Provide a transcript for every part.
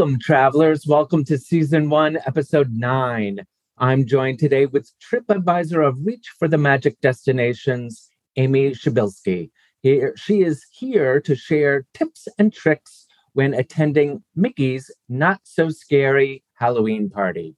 Welcome, travelers. Welcome to season one, episode nine. I'm joined today with TripAdvisor of Reach for the Magic Destinations, Amy Shibilski. She is here to share tips and tricks when attending Mickey's Not So Scary Halloween Party.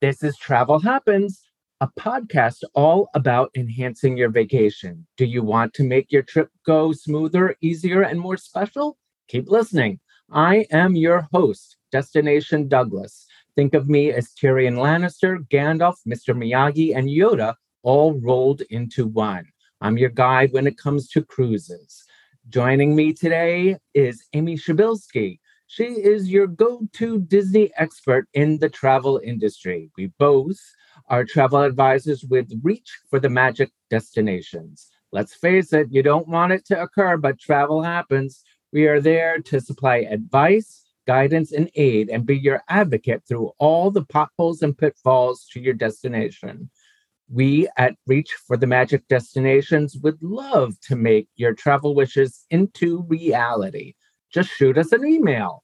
This is Travel Happens, a podcast all about enhancing your vacation. Do you want to make your trip go smoother, easier, and more special? Keep listening. I am your host, Destination Douglas. Think of me as Tyrion Lannister, Gandalf, Mr. Miyagi, and Yoda all rolled into one. I'm your guide when it comes to cruises. Joining me today is Amy Shibilski. She is your go to Disney expert in the travel industry. We both are travel advisors with Reach for the Magic Destinations. Let's face it, you don't want it to occur, but travel happens. We are there to supply advice, guidance, and aid and be your advocate through all the potholes and pitfalls to your destination. We at Reach for the Magic Destinations would love to make your travel wishes into reality just shoot us an email.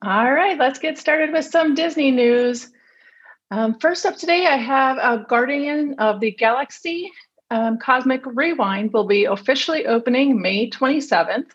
All right, let's get started with some Disney news. Um, first up today, I have a Guardian of the Galaxy um, Cosmic Rewind will be officially opening May 27th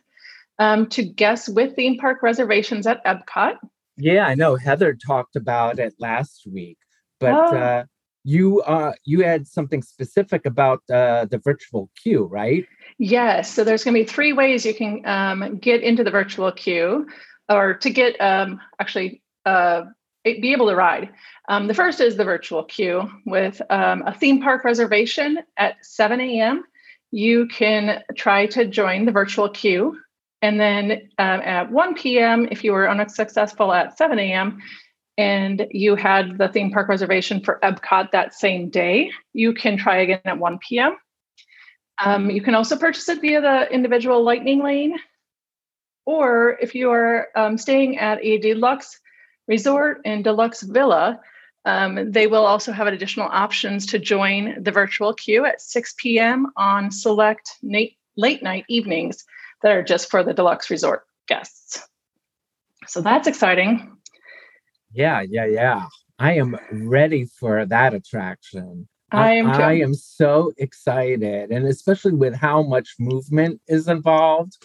um, to guests with theme park reservations at Epcot. Yeah, I know. Heather talked about it last week, but oh. uh, you uh, you had something specific about uh, the virtual queue, right? Yes. So there's going to be three ways you can um, get into the virtual queue, or to get um, actually uh, be able to ride. Um, the first is the virtual queue with um, a theme park reservation at 7 a.m. You can try to join the virtual queue. And then um, at 1 p.m., if you were unsuccessful at 7 a.m., and you had the theme park reservation for Epcot that same day, you can try again at 1 p.m. Um, you can also purchase it via the individual Lightning Lane. Or if you are um, staying at a deluxe resort and deluxe villa, um, they will also have additional options to join the virtual queue at 6 p.m. on select late, late night evenings that are just for the deluxe resort guests. So that's exciting. Yeah, yeah, yeah. I am ready for that attraction. I am. I am so excited, and especially with how much movement is involved.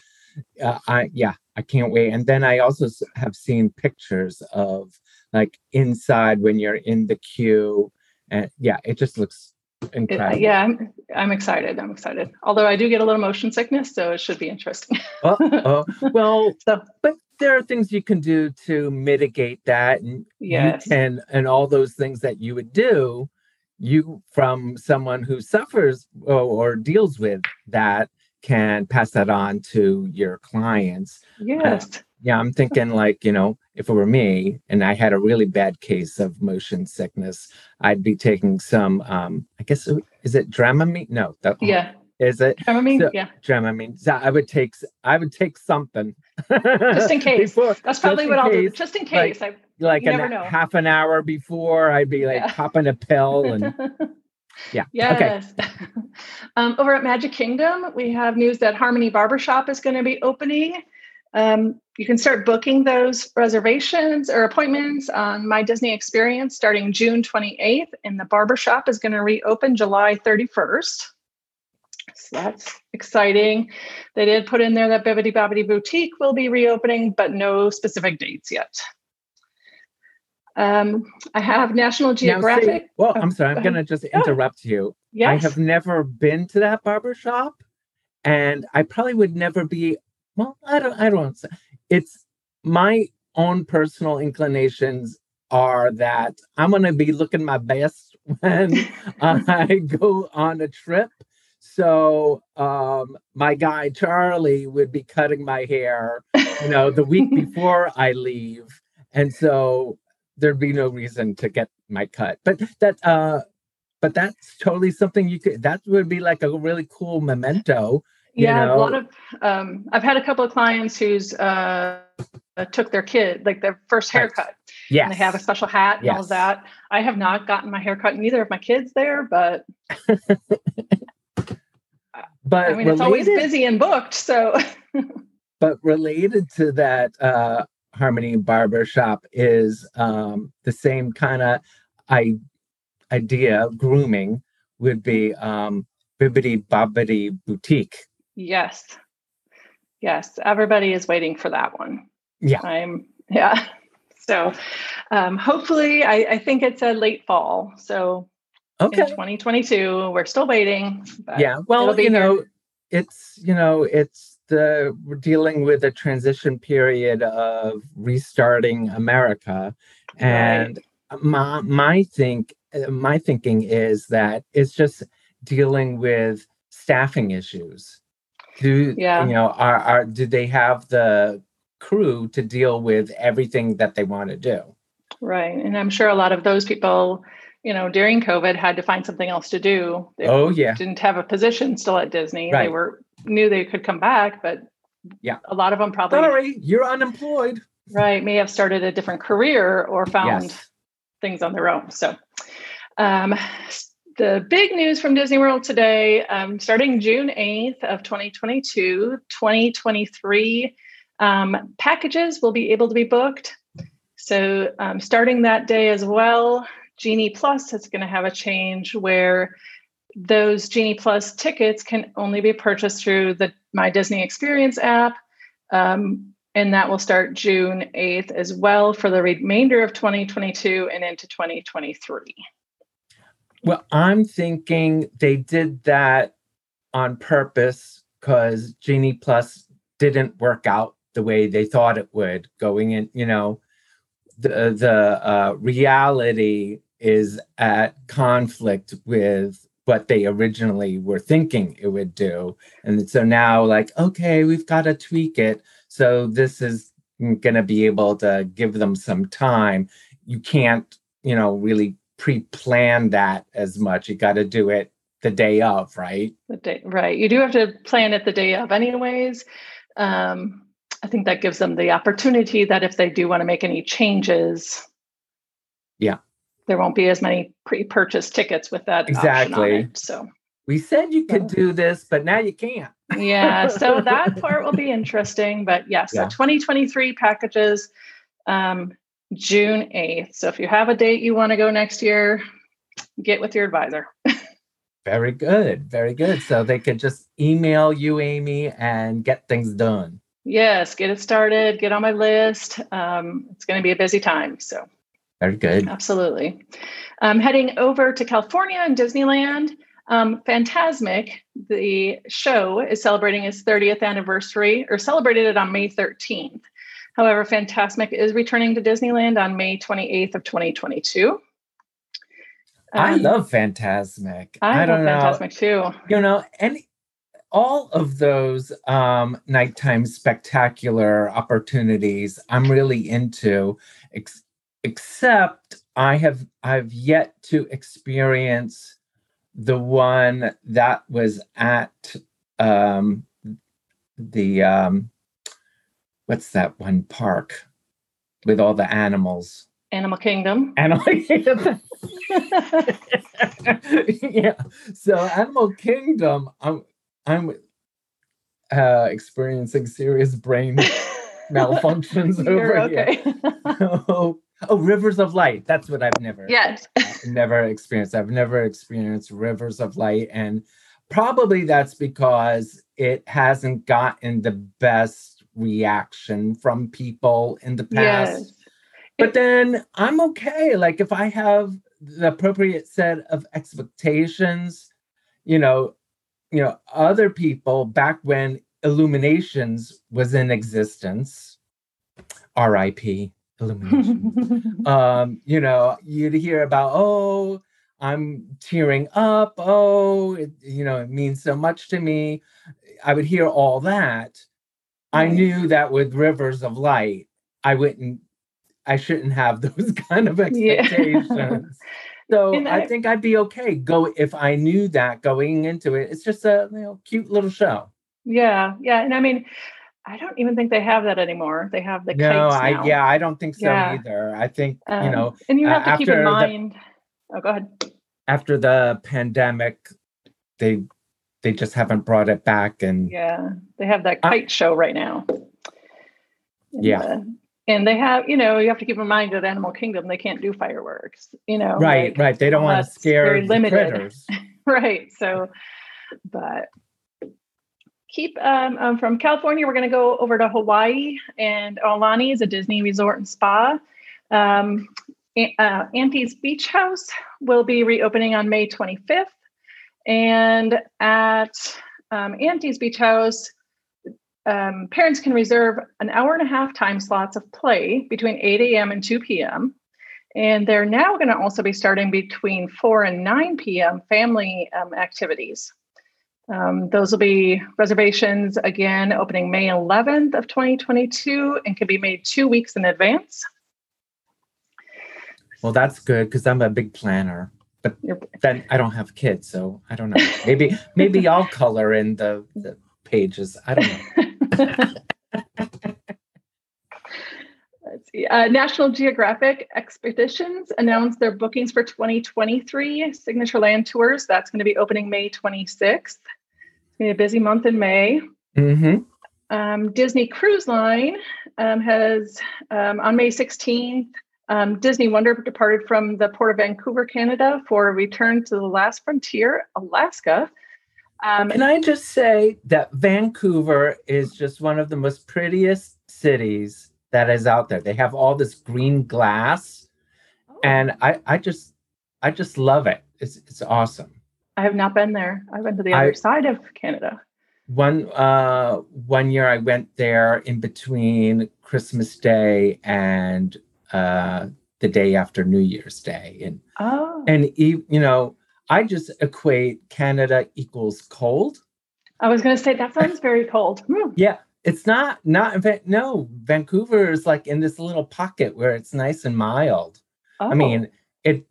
Uh, I yeah, I can't wait. And then I also have seen pictures of like inside when you're in the queue. And yeah, it just looks uh, incredible. yeah, I'm, I'm excited. I'm excited. Although I do get a little motion sickness, so it should be interesting. oh, oh, well, so, but there are things you can do to mitigate that. And yes. you can, and all those things that you would do, you from someone who suffers or, or deals with that can pass that on to your clients. Yes. Uh, yeah, I'm thinking like, you know, if it were me and I had a really bad case of motion sickness, I'd be taking some um I guess is it Dramamine? No, that yeah. Is it Dramamine? So, yeah. Dramamine. So I would take I would take something. just in case. Before, That's probably what I'll do. Just in case. Like, I like a half an hour before I'd be like yeah. popping a pill and yeah. Yes. Okay. um, over at Magic Kingdom, we have news that Harmony Barbershop is going to be opening. Um, you can start booking those reservations or appointments on My Disney Experience starting June 28th, and the barbershop is going to reopen July 31st. So that's exciting. They did put in there that Bibbidi Bobbidi Boutique will be reopening, but no specific dates yet. Um, I have National Geographic. See, well, I'm sorry, I'm going to just interrupt you. Yes. I have never been to that barber shop, and I probably would never be. Well, I don't. I don't. It's my own personal inclinations are that I'm going to be looking my best when I go on a trip. So um, my guy Charlie would be cutting my hair, you know, the week before I leave, and so there'd be no reason to get my cut. But that, uh, but that's totally something you could. That would be like a really cool memento. Yeah, know? a lot of. Um, I've had a couple of clients who's uh, took their kid like their first haircut. Yeah, and they have a special hat and yes. all of that. I have not gotten my haircut, neither of my kids there, but but I mean, related, it's always busy and booked. So, but related to that, uh, Harmony Barber Shop is um, the same kind of I, idea. Grooming would be um, Bibbidi Bobbidi Boutique. Yes, yes, everybody is waiting for that one. Yeah, I'm. Yeah, so um, hopefully, I, I think it's a late fall. So okay, in 2022, we're still waiting. yeah, well, you know, it's you know, it's the we're dealing with a transition period of restarting America, and right. my my think my thinking is that it's just dealing with staffing issues. Do yeah. you know are, are do they have the crew to deal with everything that they want to do? Right, and I'm sure a lot of those people you know, during COVID had to find something else to do. They oh yeah. Didn't have a position still at Disney. Right. They were knew they could come back, but yeah, a lot of them probably sorry, you're unemployed. Right. May have started a different career or found yes. things on their own. So um the big news from Disney World today, um, starting June 8th of 2022, 2023 um, packages will be able to be booked. So um, starting that day as well, Genie Plus is going to have a change where those Genie Plus tickets can only be purchased through the My Disney Experience app. Um, and that will start June 8th as well for the remainder of 2022 and into 2023. Well, I'm thinking they did that on purpose because Genie Plus didn't work out the way they thought it would going in, you know, the the uh, reality is at conflict with what they originally were thinking it would do. And so now, like, okay, we've got to tweak it. So this is going to be able to give them some time. You can't, you know, really pre plan that as much. You got to do it the day of, right? The day, right. You do have to plan it the day of, anyways. Um, I think that gives them the opportunity that if they do want to make any changes, yeah, there won't be as many pre-purchased tickets with that exactly. It, so we said you could do this, but now you can't. yeah, so that part will be interesting. But yes, yeah, so 2023 packages, um, June 8th. So if you have a date you want to go next year, get with your advisor. very good, very good. So they could just email you, Amy, and get things done. Yes, get it started. Get on my list. Um, it's going to be a busy time. So very good. Absolutely. Um, heading over to California and Disneyland, um, Fantasmic, the show, is celebrating its 30th anniversary or celebrated it on May 13th. However, Fantasmic is returning to Disneyland on May 28th of 2022. Um, I love Fantasmic. I, I love Fantasmic too. You know, any all of those um, nighttime spectacular opportunities I'm really into. Ex- except I have I've yet to experience the one that was at um, the um, what's that one park with all the animals? Animal Kingdom. Animal Kingdom. yeah. So Animal Kingdom, I'm I'm uh, experiencing serious brain malfunctions over okay. here. oh, Oh, Rivers of Light. That's what I've never. Yes. never experienced. I've never experienced Rivers of Light, and probably that's because it hasn't gotten the best reaction from people in the past. Yes. But then I'm okay. Like if I have the appropriate set of expectations, you know, you know, other people back when Illuminations was in existence, RIP illumination. um, you know, you'd hear about, oh, I'm tearing up. Oh, it, you know, it means so much to me. I would hear all that. I knew that with Rivers of Light, I wouldn't, I shouldn't have those kind of expectations. Yeah. so I, I, think I'd be okay. Go if I knew that going into it. It's just a you know cute little show. Yeah, yeah, and I mean, I don't even think they have that anymore. They have the no, I yeah, I don't think so yeah. either. I think um, you know, and you have to keep in mind. The, oh, go ahead. After the pandemic, they they just haven't brought it back, and yeah, they have that kite uh, show right now. And, yeah. Uh, and they have, you know, you have to keep in mind at Animal Kingdom they can't do fireworks. You know, right, like, right. They don't want to scare the critters. right. So, but keep um, um, from California, we're going to go over to Hawaii, and Aulani is a Disney resort and spa. Um, uh, Auntie's Beach House will be reopening on May 25th. And at um, Auntie's Beach House, um, parents can reserve an hour and a half time slots of play between 8 a.m. and 2 p.m. And they're now going to also be starting between 4 and 9 p.m. family um, activities. Um, those will be reservations again opening May 11th of 2022 and can be made two weeks in advance. Well, that's good because I'm a big planner, but then I don't have kids, so I don't know. Maybe maybe I'll color in the, the pages. I don't know. Let's see. Uh, National Geographic Expeditions announced their bookings for 2023 Signature Land Tours. That's going to be opening May 26th be a busy month in May. Mm-hmm. Um, Disney Cruise Line um, has um, on May 16th. Um, Disney Wonder departed from the port of Vancouver, Canada, for a return to the last frontier, Alaska. Um, Can I just say that Vancouver is just one of the most prettiest cities that is out there. They have all this green glass, oh. and I, I just, I just love it. It's, it's awesome. I have not been there. I went to the other I, side of Canada. One uh one year I went there in between Christmas Day and uh the day after New Year's Day. And oh. and you know, I just equate Canada equals cold. I was going to say that sounds very cold. Hmm. Yeah, it's not not in fact no Vancouver is like in this little pocket where it's nice and mild. Oh. I mean, it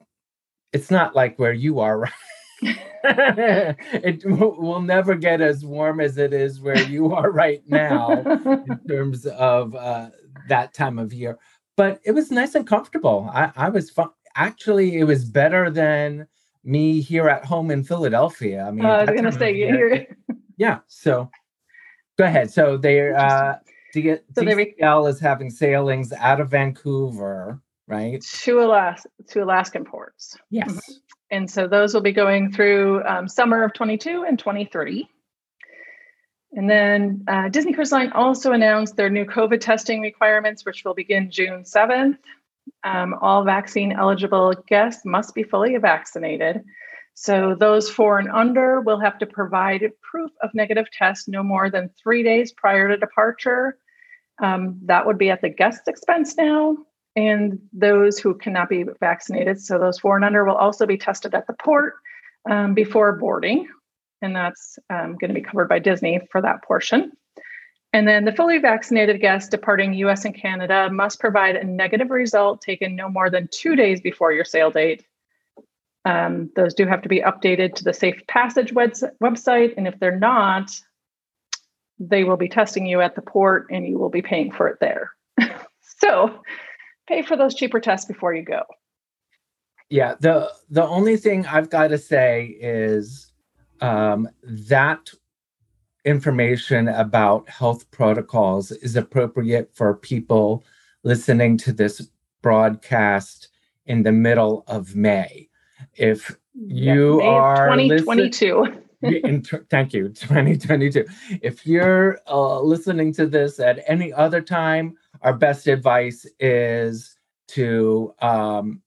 it's not like where you are right it will never get as warm as it is where you are right now in terms of uh, that time of year. But it was nice and comfortable. I, I was fun. Actually, it was better than me here at home in Philadelphia. I mean, uh, I was going to say, here. yeah. So go ahead. So they're, uh, D- so DCL is having sailings out of Vancouver, right? To Alaska, to Alaskan ports. Yes. Mm-hmm. And so those will be going through um, summer of 22 and 23. And then uh, Disney Cruise Line also announced their new COVID testing requirements, which will begin June 7th. Um, all vaccine eligible guests must be fully vaccinated. So those four and under will have to provide proof of negative test no more than three days prior to departure. Um, that would be at the guest's expense now and those who cannot be vaccinated. So those four and under will also be tested at the port um, before boarding, and that's um, going to be covered by Disney for that portion. And then the fully vaccinated guests departing US and Canada must provide a negative result taken no more than two days before your sail date. Um, those do have to be updated to the Safe Passage web- website, and if they're not, they will be testing you at the port and you will be paying for it there. so pay for those cheaper tests before you go. Yeah, the the only thing I've got to say is um, that information about health protocols is appropriate for people listening to this broadcast in the middle of May. If you yeah, are 2022. in, thank you 2022 if you're uh, listening to this at any other time our best advice is to um,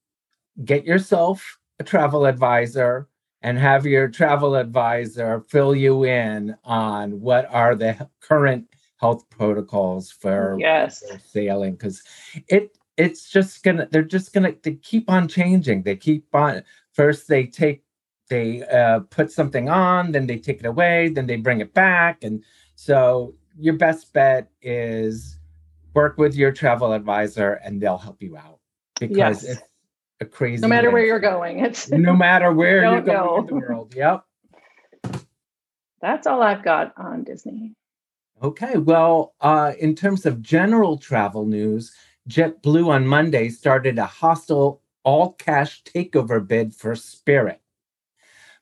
get yourself a travel advisor and have your travel advisor fill you in on what are the current health protocols for, yes. sailing because it it's just gonna they're just gonna they keep on changing they keep on first they take they uh, put something on, then they take it away, then they bring it back, and so your best bet is work with your travel advisor, and they'll help you out because yes. it's a crazy. No matter where you're going, it's no matter where you're going know. in the world. Yep. That's all I've got on Disney. Okay. Well, uh, in terms of general travel news, JetBlue on Monday started a hostile all cash takeover bid for Spirit,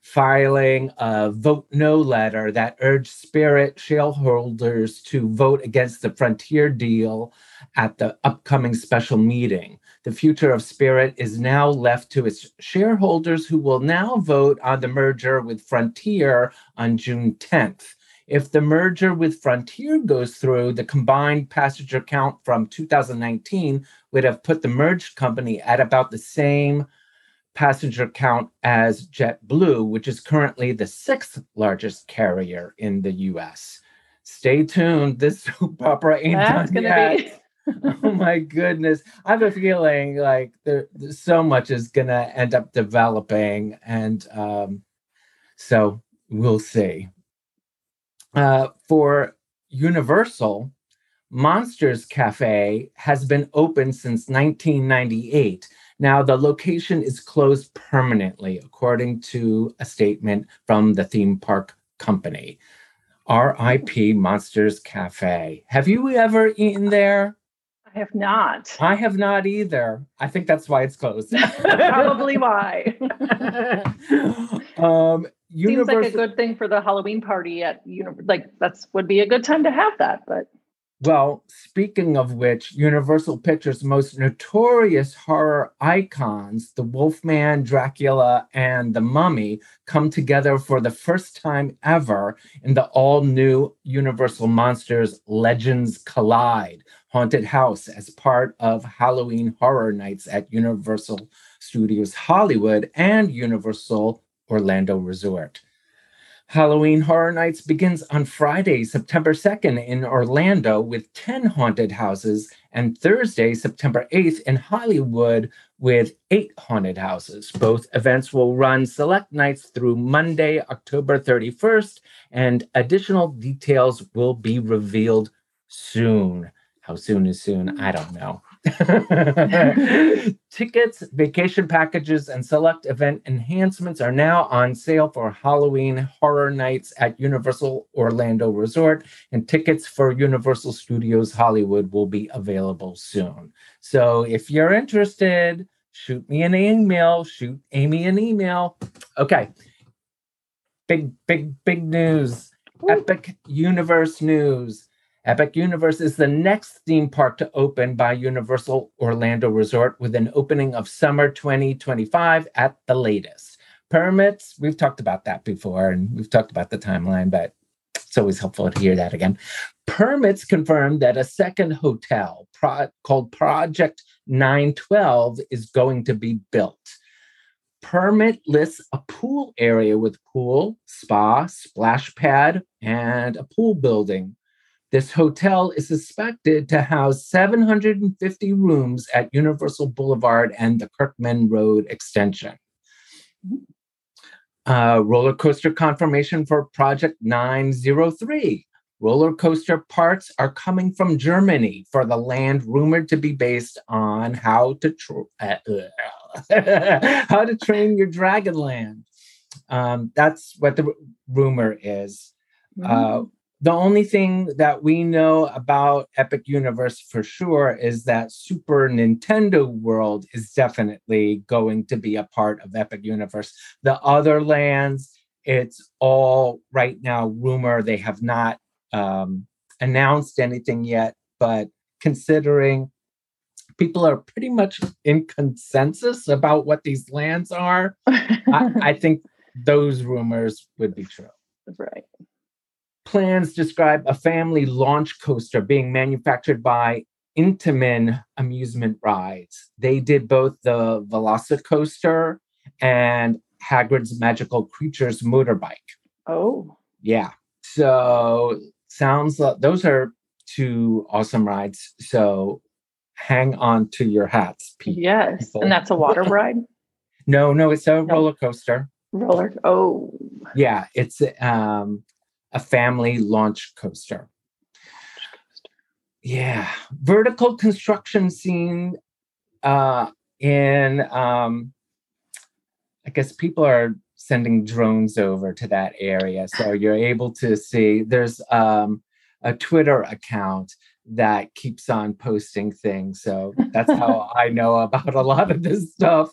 filing a vote no letter that urged Spirit shareholders to vote against the Frontier deal at the upcoming special meeting. The future of Spirit is now left to its shareholders, who will now vote on the merger with Frontier on June 10th. If the merger with Frontier goes through, the combined passenger count from 2019 would have put the merged company at about the same passenger count as JetBlue, which is currently the sixth largest carrier in the US. Stay tuned. This soap opera ain't That's done yet. Be. oh my goodness. I have a feeling like there, so much is going to end up developing. And um, so we'll see. Uh, for Universal, Monsters Cafe has been open since 1998. Now, the location is closed permanently, according to a statement from the theme park company. RIP Monsters Cafe. Have you ever eaten there? I have not. I have not either. I think that's why it's closed. Probably why. um, Seems like a good thing for the Halloween party at you know, like that's would be a good time to have that. But well, speaking of which, Universal Pictures' most notorious horror icons, the Wolfman, Dracula, and the Mummy, come together for the first time ever in the all new Universal Monsters Legends Collide Haunted House as part of Halloween Horror Nights at Universal Studios Hollywood and Universal Orlando Resort. Halloween Horror Nights begins on Friday, September 2nd in Orlando with 10 haunted houses, and Thursday, September 8th in Hollywood with eight haunted houses. Both events will run select nights through Monday, October 31st, and additional details will be revealed soon. How soon is soon? I don't know. Tickets, vacation packages, and select event enhancements are now on sale for Halloween Horror Nights at Universal Orlando Resort, and tickets for Universal Studios Hollywood will be available soon. So if you're interested, shoot me an email, shoot Amy an email. Okay. Big, big, big news. Epic Universe news. Epic Universe is the next theme park to open by Universal Orlando Resort with an opening of summer 2025 at the latest. Permits, we've talked about that before and we've talked about the timeline, but it's always helpful to hear that again. Permits confirmed that a second hotel pro- called Project 912 is going to be built. Permit lists a pool area with pool, spa, splash pad, and a pool building. This hotel is suspected to house 750 rooms at Universal Boulevard and the Kirkman Road extension. Uh, roller coaster confirmation for Project 903. Roller coaster parts are coming from Germany for the land rumored to be based on how to tr- uh, how to train your Dragonland. Um, that's what the r- rumor is. Mm-hmm. The only thing that we know about Epic Universe for sure is that Super Nintendo World is definitely going to be a part of Epic Universe. The other lands, it's all right now rumor. They have not um, announced anything yet, but considering people are pretty much in consensus about what these lands are, I, I think those rumors would be true. Right plans describe a family launch coaster being manufactured by Intamin Amusement Rides. They did both the Velocicoaster and Hagrid's Magical Creatures motorbike. Oh. Yeah. So sounds like those are two awesome rides. So hang on to your hats, Pete. Yes. And that's a water ride? No, no, it's a roller coaster. Roller. Oh. Yeah, it's um, a family launch coaster. Yeah, vertical construction scene uh, in. Um, I guess people are sending drones over to that area, so you're able to see. There's um, a Twitter account that keeps on posting things. So that's how I know about a lot of this stuff.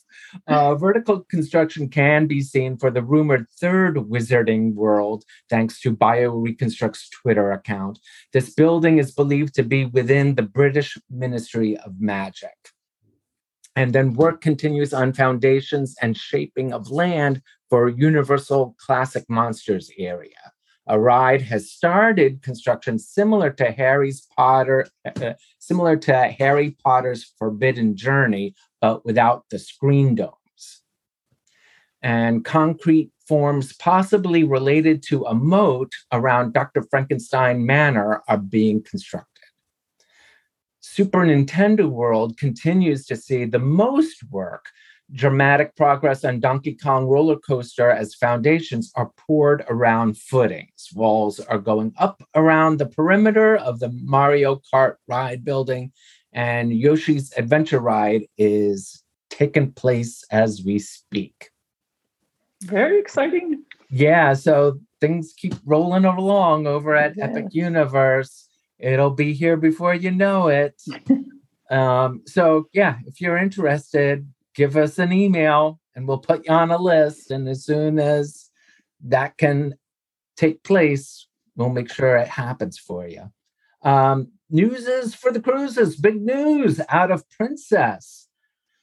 Uh, vertical construction can be seen for the rumored third Wizarding World, thanks to BioReconstruct's Twitter account. This building is believed to be within the British Ministry of Magic. And then work continues on foundations and shaping of land for Universal Classic Monsters area a ride has started construction similar to Harry's Potter, uh, similar to Harry Potter's Forbidden Journey, but without the screen domes. And concrete forms possibly related to a moat around Dr. Frankenstein Manor are being constructed. Super Nintendo World continues to see the most work dramatic progress on Donkey Kong roller coaster as foundations are poured around footings. Walls are going up around the perimeter of the Mario Kart ride building, and Yoshi's Adventure Ride is taking place as we speak. Very exciting. Yeah, so things keep rolling along over at yeah. Epic Universe. It'll be here before you know it. um, so yeah, if you're interested, give us an email and we'll put you on a list. And as soon as that can take place, we'll make sure it happens for you. Um, news is for the cruises, big news out of Princess.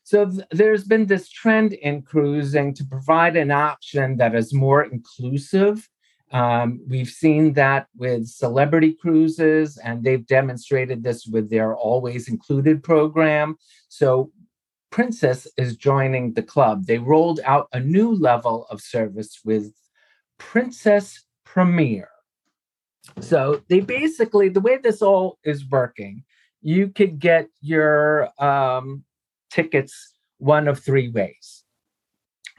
So th- there's been this trend in cruising to provide an option that is more inclusive. Um, we've seen that with celebrity cruises, and they've demonstrated this with their Always Included program. So Princess is joining the club. They rolled out a new level of service with Princess Premier. So they basically, the way this all is working, you could get your um, tickets one of three ways.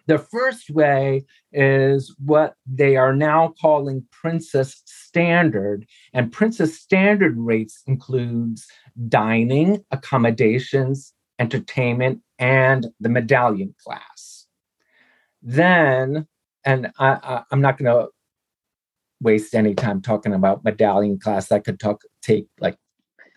The first way is what they are now calling Princess Standard, and Princess Standard rates includes dining, accommodations, entertainment, and the medallion class. Then, and I, am not going to waste any time talking about medallion class. That could talk take like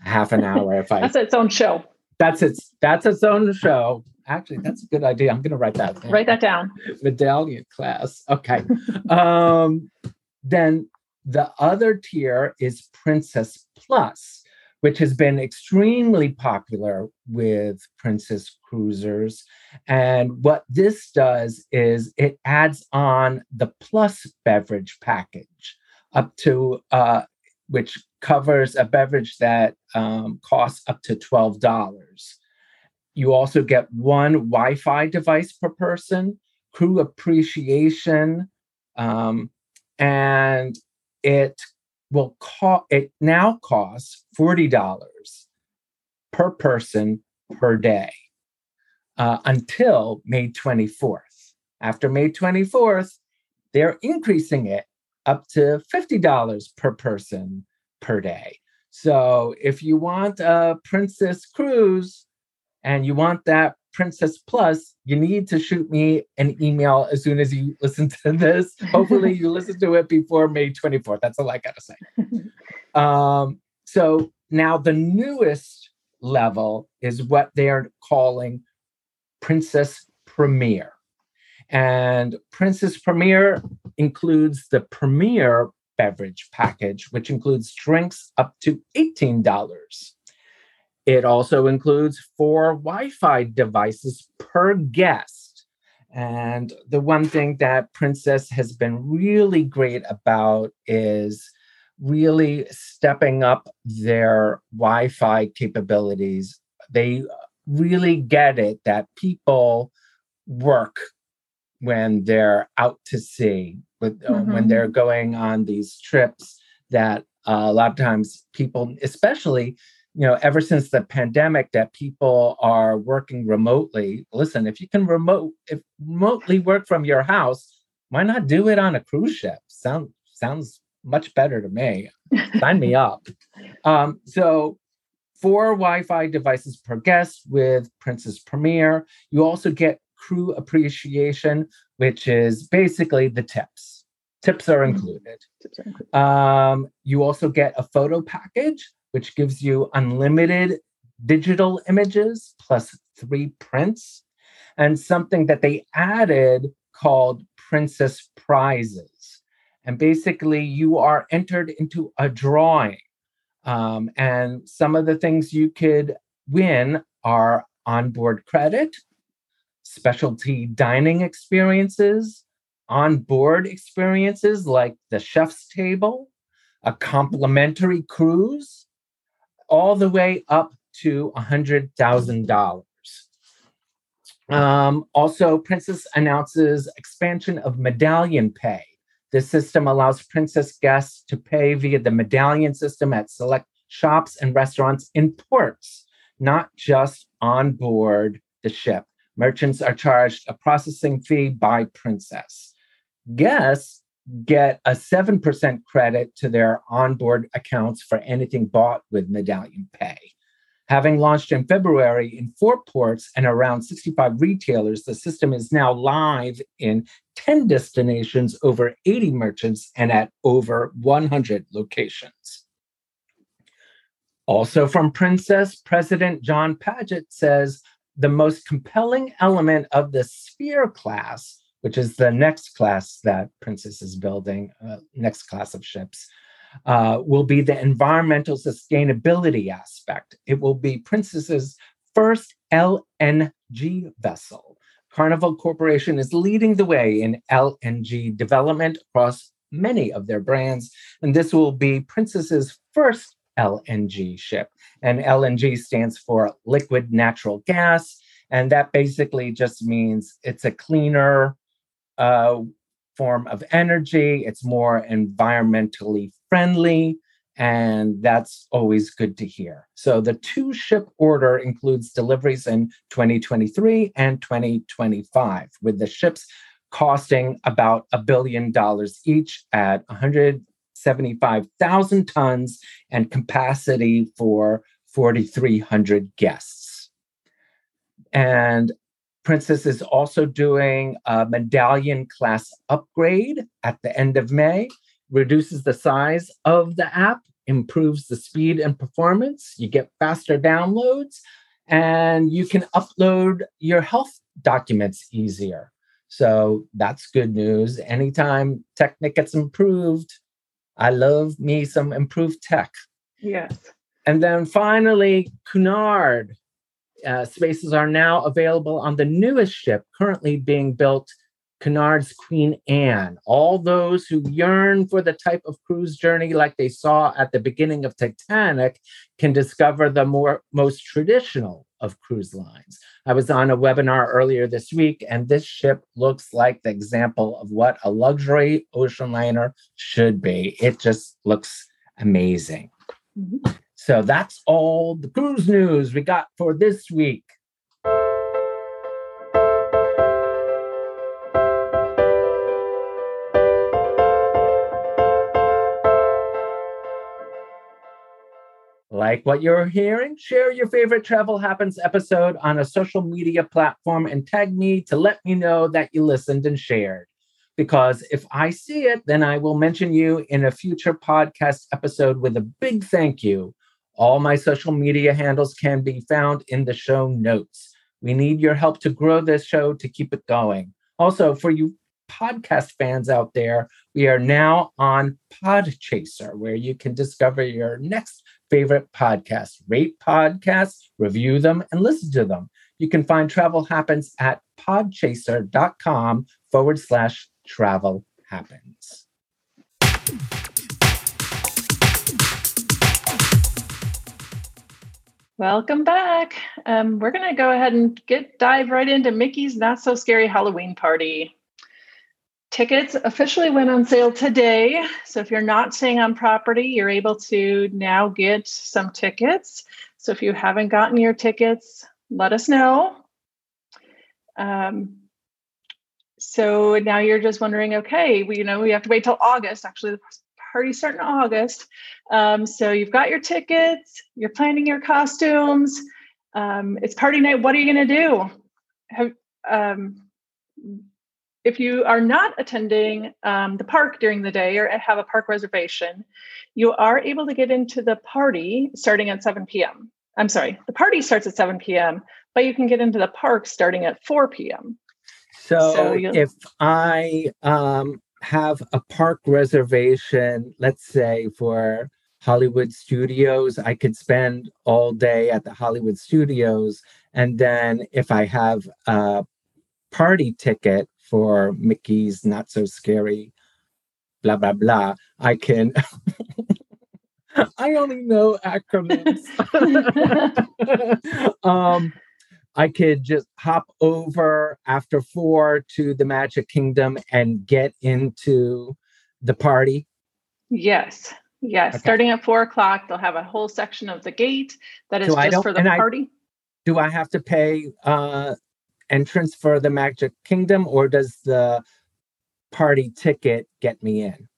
half an hour if I. that's its own show. That's its that's its own show. Actually, that's a good idea. I'm going to write that. Down. Write that down. Medallion class. Okay. um, then the other tier is Princess Plus which has been extremely popular with Princess Cruisers. And what this does is it adds on the plus beverage package up to, uh, which covers a beverage that um, costs up to $12. You also get one Wi Fi device per person, crew appreciation, um, and it will cost it now costs $40 per person per day uh, until May 24th. After May 24th, they're increasing it up to $50 per person per day. So if you want a Princess Cruise and you want that Princess Plus, you need to shoot me an email as soon as you listen to this. Hopefully, you listen to it before May 24th. That's all I got to say. um, so now the newest level is what they're calling Princess Premier. And Princess Premier includes the Premier beverage package, which includes drinks up to $18. It also includes four Wi Fi devices per guest. And the one thing that Princess has been really great about is really stepping up their Wi Fi capabilities. They really get it that people work when they're out to sea, with, uh, mm-hmm. when they're going on these trips, that uh, a lot of times people, especially you know, ever since the pandemic that people are working remotely. Listen, if you can remote if remotely work from your house, why not do it on a cruise ship? Sound sounds much better to me. Sign me up. Um, so four Wi-Fi devices per guest with Princess Premier. You also get crew appreciation, which is basically the tips. Tips are mm-hmm. included. Tips are included. Um, you also get a photo package, which gives you unlimited digital images plus three prints, and something that they added called Princess Prizes. And basically, you are entered into a drawing. Um, and some of the things you could win are onboard credit, specialty dining experiences, on-board experiences like the chef's table, a complimentary cruise, all the way up to $100,000. Um, also, Princess announces expansion of medallion pay. This system allows Princess guests to pay via the medallion system at select shops and restaurants in ports, not just on board the ship. Merchants are charged a processing fee by Princess. Guests get a 7% credit to their onboard accounts for anything bought with Medallion Pay. Having launched in February in four ports and around 65 retailers, the system is now live in 10 destinations, over 80 merchants, and at over 100 locations. Also from Princess, President John Padgett says the most compelling element of the Sphere class, which is the next class that Princess is building, uh, next class of ships, uh, will be the environmental sustainability aspect. It will be Princess's first LNG vessel. Carnival Corporation is leading the way in LNG development across many of their brands, and this will be Princess's first LNG ship. And LNG stands for liquid natural gas. And that basically just means it's a cleaner uh, form of energy, it's more environmentally friendly. And that's always good to hear. So the two ship order includes deliveries in 2023 and 2025, with the ships costing about a billion dollars each at 175,000 tons and capacity for 4,300 guests. And Princess is also doing a medallion class upgrade at the end of May, reduces the size of the app, improves the speed and performance. You get faster downloads, and you can upload your health documents easier. So that's good news. Anytime Technic gets improved, I love me some improved tech. Yes. And then finally, Cunard. Uh, spaces are now available on the newest ship currently being built, Cunard's Queen Anne. All those who yearn for the type of cruise journey like they saw at the beginning of Titanic can discover the more most traditional of cruise lines. I was on a webinar earlier this week, and this ship looks like the example of what a luxury ocean liner should be. It just looks amazing. Mm-hmm. So that's all the cruise news we got for this week. Like what you're hearing? Share your favorite Travel Happens episode on a social media platform and tag me to let me know that you listened and shared. Because if I see it, then I will mention you in a future podcast episode with a big thank you. All my social media handles can be found in the show notes. We need your help to grow this show to keep it going. Also, for you podcast fans out there, we are now on Podchaser, where you can discover your next favorite podcast, Rate podcasts, review them, and listen to them. You can find Travel Happens at podchaser.com forward slash travel happens. Welcome back. Um, we're going to go ahead and get dive right into Mickey's Not So Scary Halloween Party. Tickets officially went on sale today. So if you're not staying on property, you're able to now get some tickets. So if you haven't gotten your tickets, let us know. Um, so now you're just wondering, okay, we, you know, we have to wait till August. Actually, the party's starting in August. Um, so you've got your tickets, you're planning your costumes. Um, it's party night. What are you going to do? Have, um, if you are not attending um, the park during the day or have a park reservation, you are able to get into the party starting at 7 p.m. I'm sorry, the party starts at 7 p.m., but you can get into the park starting at 4 p.m. So, so if I um, have a park reservation, let's say for Hollywood Studios, I could spend all day at the Hollywood Studios. And then if I have a party ticket for Mickey's Not So Scary, blah, blah, blah. I can. I only know acronyms. um, I could just hop over after four to the Magic Kingdom and get into the party. Yes. Yes. Okay. Starting at four o'clock, they'll have a whole section of the gate that is so just for the party. I, do I have to pay uh, entrance for the Magic Kingdom, or does the party ticket get me in?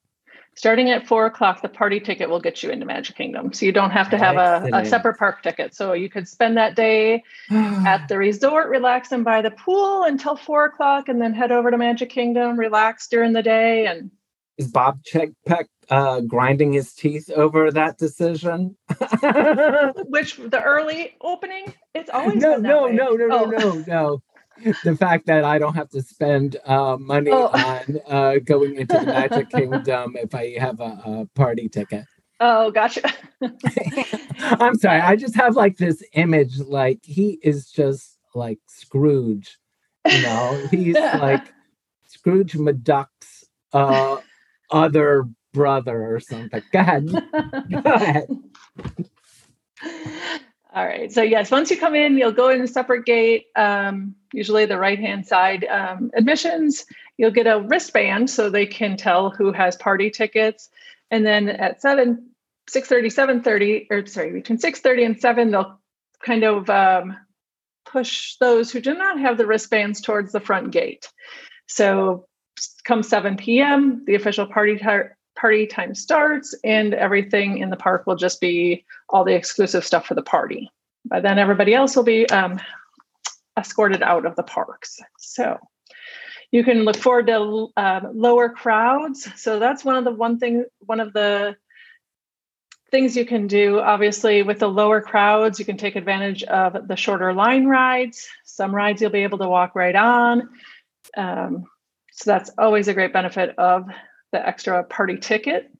Starting at four o'clock, the party ticket will get you into Magic Kingdom. So you don't have to have a, a, separate park ticket. So you could spend that day at the resort, relax and by the pool until four o'clock, and then head over to Magic Kingdom, relax during the day. And is Bob Chapek uh, grinding his teeth over that decision? Which the early opening? It's always no, no, no, no, no, oh. no, no the fact that I don't have to spend uh, money oh. on uh, going into the Magic Kingdom if I have a, a party ticket. Oh, gotcha. I'm sorry. I just have like this image, like he is just like Scrooge. You know, he's like Scrooge McDuck's uh, other brother or something. Go ahead. Go ahead. All right. So yes, once you come in, you'll go in a separate gate. Um, usually the right hand side um, admissions. You'll get a wristband so they can tell who has party tickets. And then at seven, 6:30, 7:30, or sorry, between 6:30 and 7, they'll kind of um, push those who do not have the wristbands towards the front gate. So come 7 p.m., the official party tar- party time starts, and everything in the park will just be all the exclusive stuff for the party. By then, everybody else will be um, escorted out of the parks. So you can look forward to uh, lower crowds. So that's one of the one thing, one of the things you can do. Obviously, with the lower crowds, you can take advantage of the shorter line rides. Some rides you'll be able to walk right on. Um, so that's always a great benefit of the extra party ticket.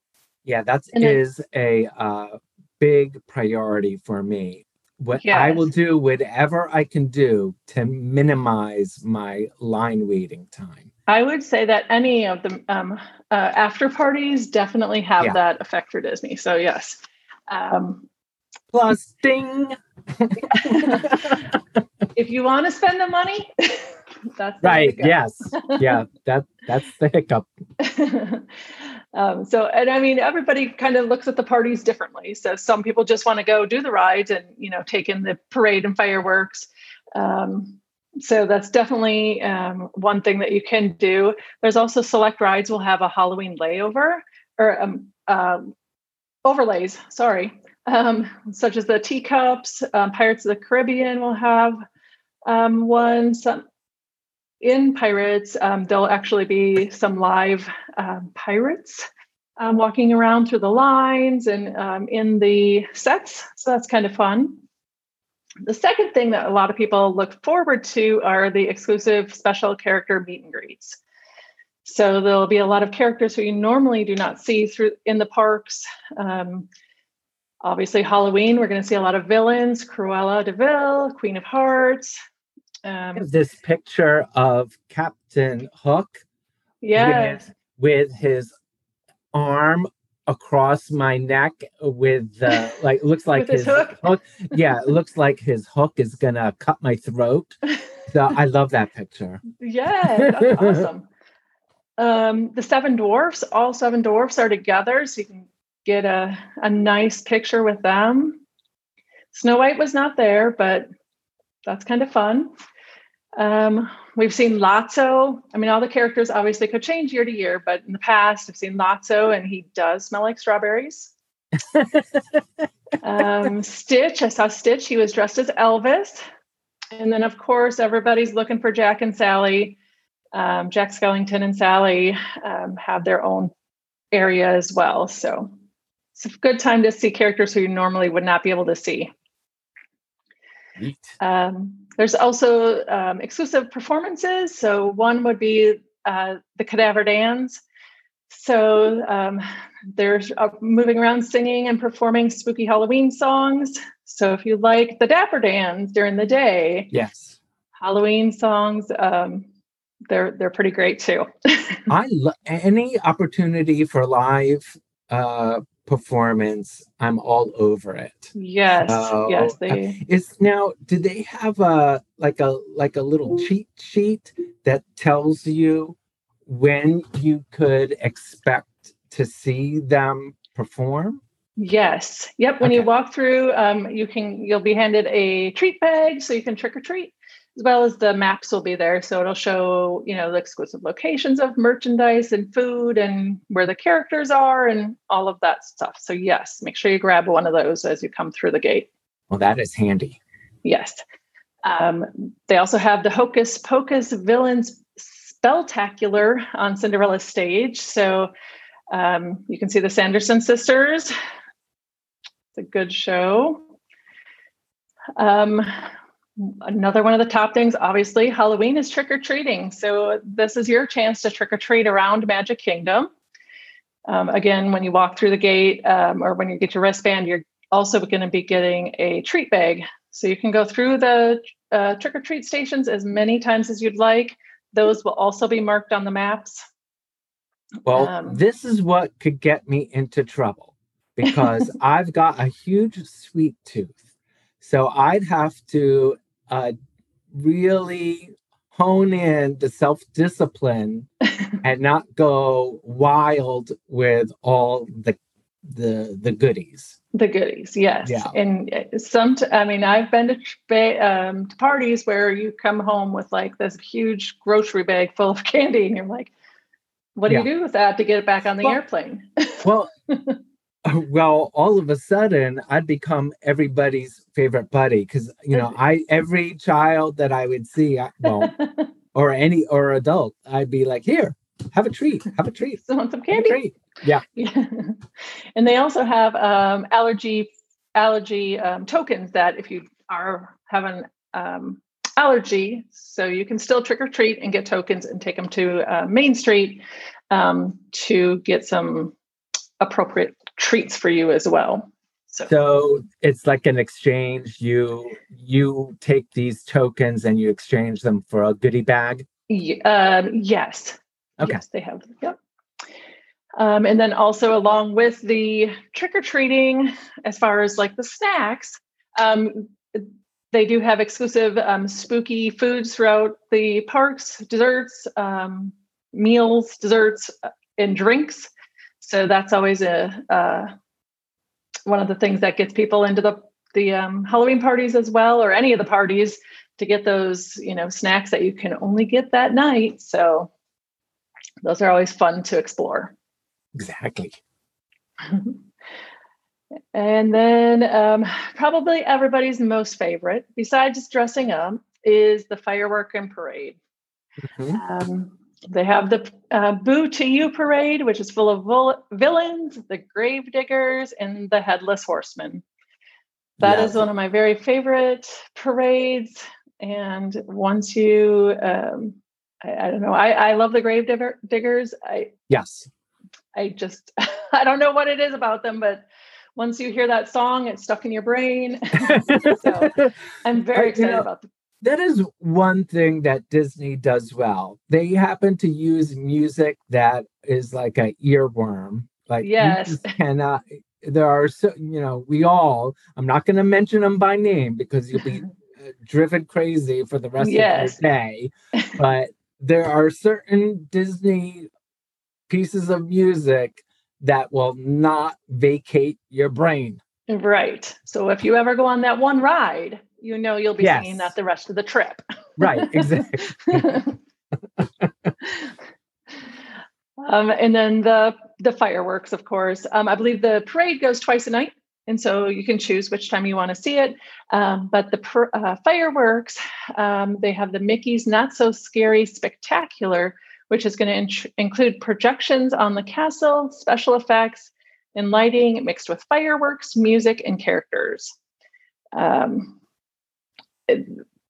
Yeah, that is a uh, big priority for me. What yes. I will do whatever I can do to minimize my line waiting time. I would say that any of the um, uh, after parties definitely have yeah. that effect for Disney. So yes. Um, Plus, ding. if you want to spend the money, that's right. Yes. yeah. That that's the hiccup. um, so, and I mean, everybody kind of looks at the parties differently. So, some people just want to go do the rides and you know take in the parade and fireworks. Um, so that's definitely um, one thing that you can do. There's also select rides will have a Halloween layover or um, uh, overlays. Sorry, um, such as the teacups. Um, Pirates of the Caribbean will have um, one. Some, in Pirates, um, there'll actually be some live um, pirates um, walking around through the lines and um, in the sets. So that's kind of fun. The second thing that a lot of people look forward to are the exclusive special character meet and greets. So there'll be a lot of characters who you normally do not see through in the parks. Um, obviously, Halloween, we're going to see a lot of villains: Cruella de Vil, Queen of Hearts, um, this picture of Captain Hook. Yeah. With, with his arm across my neck with uh, like looks like his, his, hook. hook. Yeah, it looks like his hook is gonna cut my throat. So I love that picture. Yeah, that's awesome. Um, the seven dwarfs, all seven dwarfs are together, so you can get a, a nice picture with them. Snow White was not there, but that's kind of fun. Um, we've seen Lotso. I mean, all the characters obviously could change year to year, but in the past, I've seen Lotso, and he does smell like strawberries. um, Stitch, I saw Stitch. He was dressed as Elvis. And then, of course, everybody's looking for Jack and Sally. Um, Jack Skellington and Sally um, have their own area as well. So it's a good time to see characters who you normally would not be able to see. Um, there's also um, exclusive performances. So one would be uh, the Cadaver Dans. So um, they're uh, moving around singing and performing spooky Halloween songs. So if you like the Dapper Dans during the day, yes, Halloween songs, um, they're they're pretty great too. I lo- any opportunity for live uh, performance, I'm all over it. Yes, so, yes, they is now. Do they have a like a like a little cheat sheet that tells you when you could expect to see them perform? Yes. Yep. When okay. you walk through, um, you can you'll be handed a treat bag so you can trick or treat as well as the maps will be there. So it'll show, you know, the exclusive locations of merchandise and food and where the characters are and all of that stuff. So yes, make sure you grab one of those as you come through the gate. Well, that is handy. Yes. Um, they also have the Hocus Pocus Villains Spelltacular on Cinderella's stage. So um, you can see the Sanderson sisters. It's a good show. Um, another one of the top things obviously halloween is trick or treating so this is your chance to trick or treat around magic kingdom. Um, again when you walk through the gate um, or when you get your wristband you're also going to be getting a treat bag. So you can go through the uh, trick or treat stations as many times as you'd like. Those will also be marked on the maps. Well um, this is what could get me into trouble because i've got a huge sweet tooth. So I'd have to uh, really hone in the self discipline and not go wild with all the the the goodies. The goodies, yes. Yeah. And uh, some, t- I mean, I've been to, um, to parties where you come home with like this huge grocery bag full of candy, and you're like, "What do yeah. you do with that to get it back on the well, airplane?" well, well, all of a sudden, I'd become everybody's favorite buddy because you know, I every child that I would see, I, well, or any or adult, I'd be like, "Here, have a treat, have a treat, so want some candy." Yeah. yeah. and they also have um, allergy allergy um, tokens that if you are having um, allergy, so you can still trick or treat and get tokens and take them to uh, Main Street um, to get some appropriate treats for you as well. So. so it's like an exchange. You you take these tokens and you exchange them for a goodie bag. Um, yes. Okay. Yes, they have. Yep. Um, and then also along with the trick or treating, as far as like the snacks, um, they do have exclusive um, spooky foods throughout the parks, desserts, um, meals, desserts, uh, and drinks. So that's always a uh, one of the things that gets people into the the um, Halloween parties as well, or any of the parties to get those you know snacks that you can only get that night. So those are always fun to explore. Exactly. and then um, probably everybody's most favorite, besides dressing up, is the firework and parade. Mm-hmm. Um, they have the uh, Boo to You parade, which is full of vil- villains, the grave diggers, and the headless horseman. That is one of my very favorite parades. And once you, um, I, I, don't know, I, I love the grave digger, diggers. I yes, I just I don't know what it is about them, but once you hear that song, it's stuck in your brain. so I'm very excited you know, about the that is one thing that Disney does well. They happen to use music that is like an earworm. Like yes, cannot. There are so you know we all. I'm not going to mention them by name because you'll be uh, driven crazy for the rest yes. of your day. But there are certain Disney pieces of music that will not vacate your brain. Right. So if you ever go on that one ride, you know you'll be Yes. singing that the rest of the trip. Right, exactly. um, and then the the fireworks, of course. Um, I believe the parade goes twice a night, and so you can choose which time you want to see it. Um, but the per, uh, fireworks, um, they have the Mickey's Not So Scary Spectacular, which is going to include projections on the castle, special effects, and lighting mixed with fireworks, music, and characters. Um,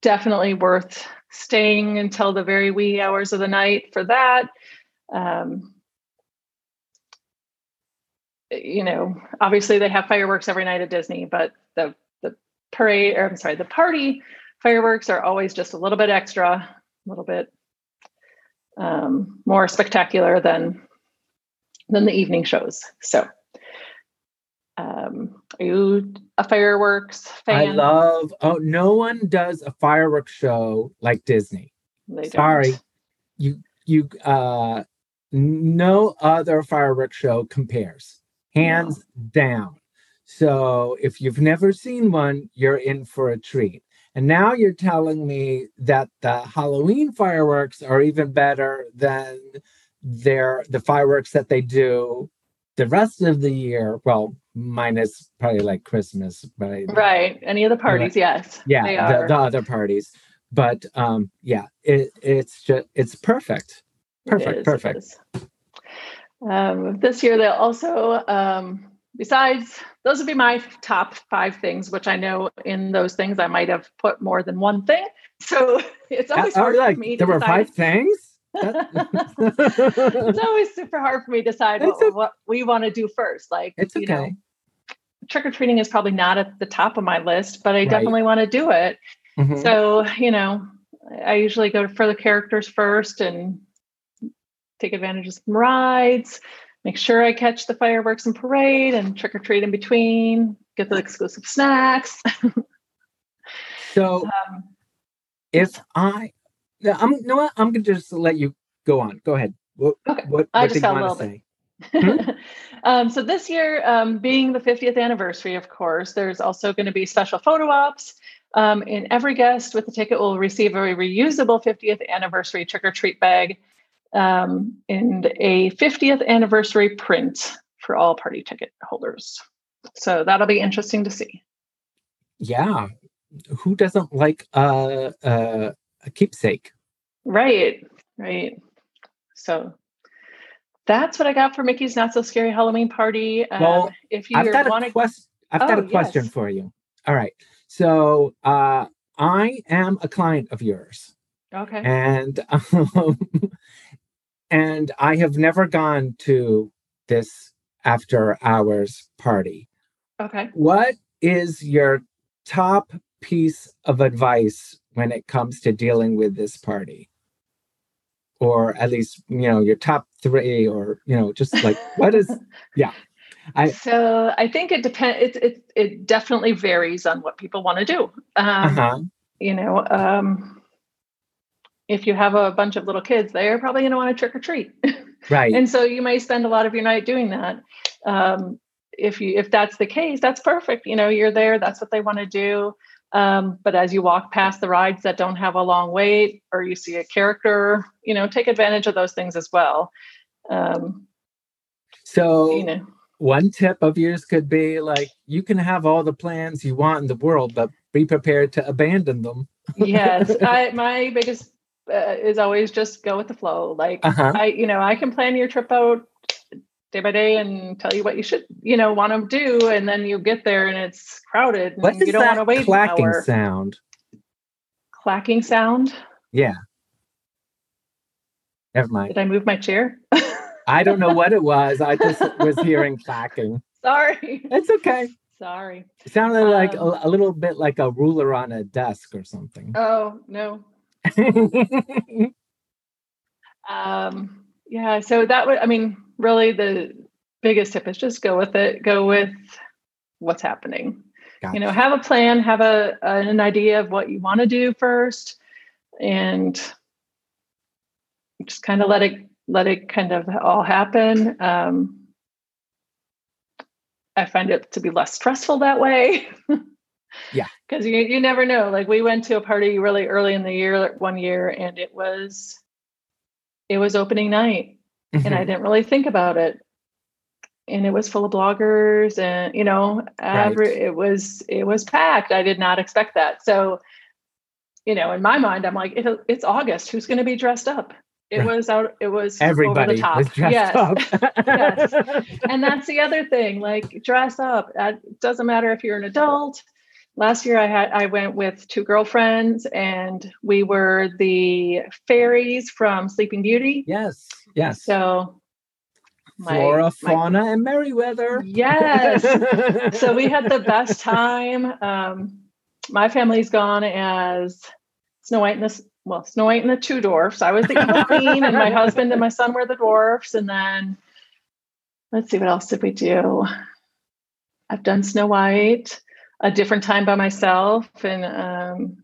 definitely worth staying until the very wee hours of the night for that. Um, you know, obviously they have fireworks every night at Disney, but the the parade, or I'm sorry, the party fireworks are always just a little bit extra, a little bit um, more spectacular than than the evening shows. So, um, are you a fireworks fan. I love oh no one does a fireworks show like Disney. They don't. Sorry. You you uh no other fireworks show compares. Hands down. So if you've never seen one, you're in for a treat. And now you're telling me that the Halloween fireworks are even better than their the fireworks that they do the rest of the year. Well, minus probably like Christmas, but I- Right. Any of the parties, yes. yeah the, the other parties but um yeah it it's just it's perfect perfect is, it perfect is. Um, this year, they'll also, um, besides, those would be my top five things, which I know in those things I might have put more than one thing. So it's always Uh, hard like, for me to there were decide. five things it's always super hard for me to decide what, what we want to do first. Like, It's you know, trick or treating is probably not at the top of my list, but I Right. definitely want to do it. Mhm. So, you know, I usually go for the characters first and take advantage of some rides, make sure I catch the fireworks and parade and trick or treat in between, get the exclusive snacks. so Um, if i yeah, i'm you know what i'm gonna just let you go on go ahead what Okay. what, I just got you a want to little say bit. um, so this year, um, being the 50th anniversary, of course, there's also going to be special photo ops. Um, and every guest with the ticket will receive a reusable 50th anniversary trick or treat bag um, and a 50th anniversary print for all party ticket holders. So that'll be interesting to see. yeah who doesn't like uh, uh, a keepsake Right, right. So that's what I got for Mickey's Not So Scary Halloween Party. Um, Well, if you I've got want a to, question. I've got Oh, a question yes. for you. All right. So uh, I am a client of yours, okay, and um, and I have never gone to this after hours party. okay. What is your top piece of advice when it comes to dealing with this party? Or at least, you know, your top three, or you know, just like what is I- so I think it depends. It, it it definitely varies on what people want to do. Um, uh-huh. You know, um, if you have a bunch of little kids, they're probably going to want to trick or treat, right. and so you may spend a lot of your night doing that. Um, if you if that's the case, that's perfect. You know, you're there. That's what they want to do. Um, but as you walk past the rides that don't have a long wait, or you see a character, you know, take advantage of those things as well. Um, so you know. one tip of yours could be like you can have all the plans you want in the world but be prepared to abandon them yes i my biggest uh, is always just go with the flow like uh-huh i you know i can plan your trip out day by day and tell you what you should you know want to do and then you get there and it's crowded and what is you don't want to wait an clacking hour. sound? Clacking sound? Yeah. Never mind. Did i move my chair? I don't know what it was. I just was hearing clacking. Sorry. It's okay. Sorry. It sounded like Um, a, a little bit like a ruler on a desk or something. Oh no. Um yeah so that would i mean really the biggest tip is just go with it go with what's happening you know have a plan have a an idea of what you want to do first and just kind of let it let it kind of all happen. Um, I find it to be less stressful that way. yeah. Because you, you never know. Like we went to a party really early in the year, one year, and it was it was opening night. Mm-hmm. And I mm-hmm. didn't really think about it. And it was full of bloggers and you know, every right. it was it was packed. I did not expect that. So, you know, in my mind, I'm like, it, it's August. Who's going to be dressed up? It right. was out. It was everybody over the top. was dressed yes. up. yes, and that's the other thing. Like dress up. It doesn't matter if you're an adult. Last year, I had I went with two girlfriends, and we were the fairies from Sleeping Beauty. Yes, yes. So my, Flora, fauna, my, and Merryweather. Yes. so we had the best time. Um, my family's gone as Snow White and the well, Snow White and the two dwarfs. I was the evil queen, and my husband and my son were the dwarfs. And then let's see, what else did we do? I've done Snow White a different time by myself, and um,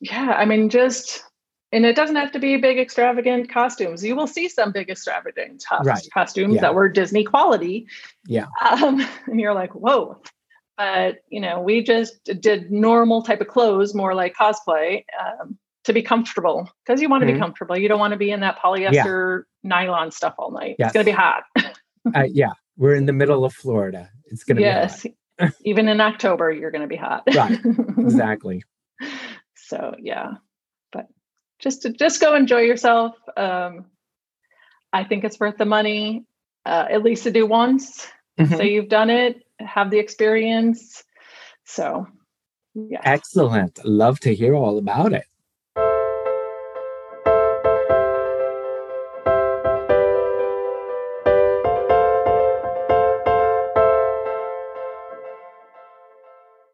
yeah, I mean, just and it doesn't have to be big extravagant costumes. You will see some big extravagant right. costumes yeah. that were Disney quality. Yeah, um, and you're like, whoa. But you know, we just did normal type of clothes, more like cosplay. Um, to be comfortable because you want to mm-hmm. be comfortable. You don't want to be in that polyester yeah. nylon stuff all night. Yes. It's going to be hot. uh, yeah, we're in the middle of Florida. It's going to yes. be yes. Even in October, you're going to be hot. right. Exactly. so yeah, but just to just go enjoy yourself. Um, I think it's worth the money. Uh, at least to do once. Mm-hmm. So you've done it, have the experience. So yeah. Excellent. Love to hear all about it.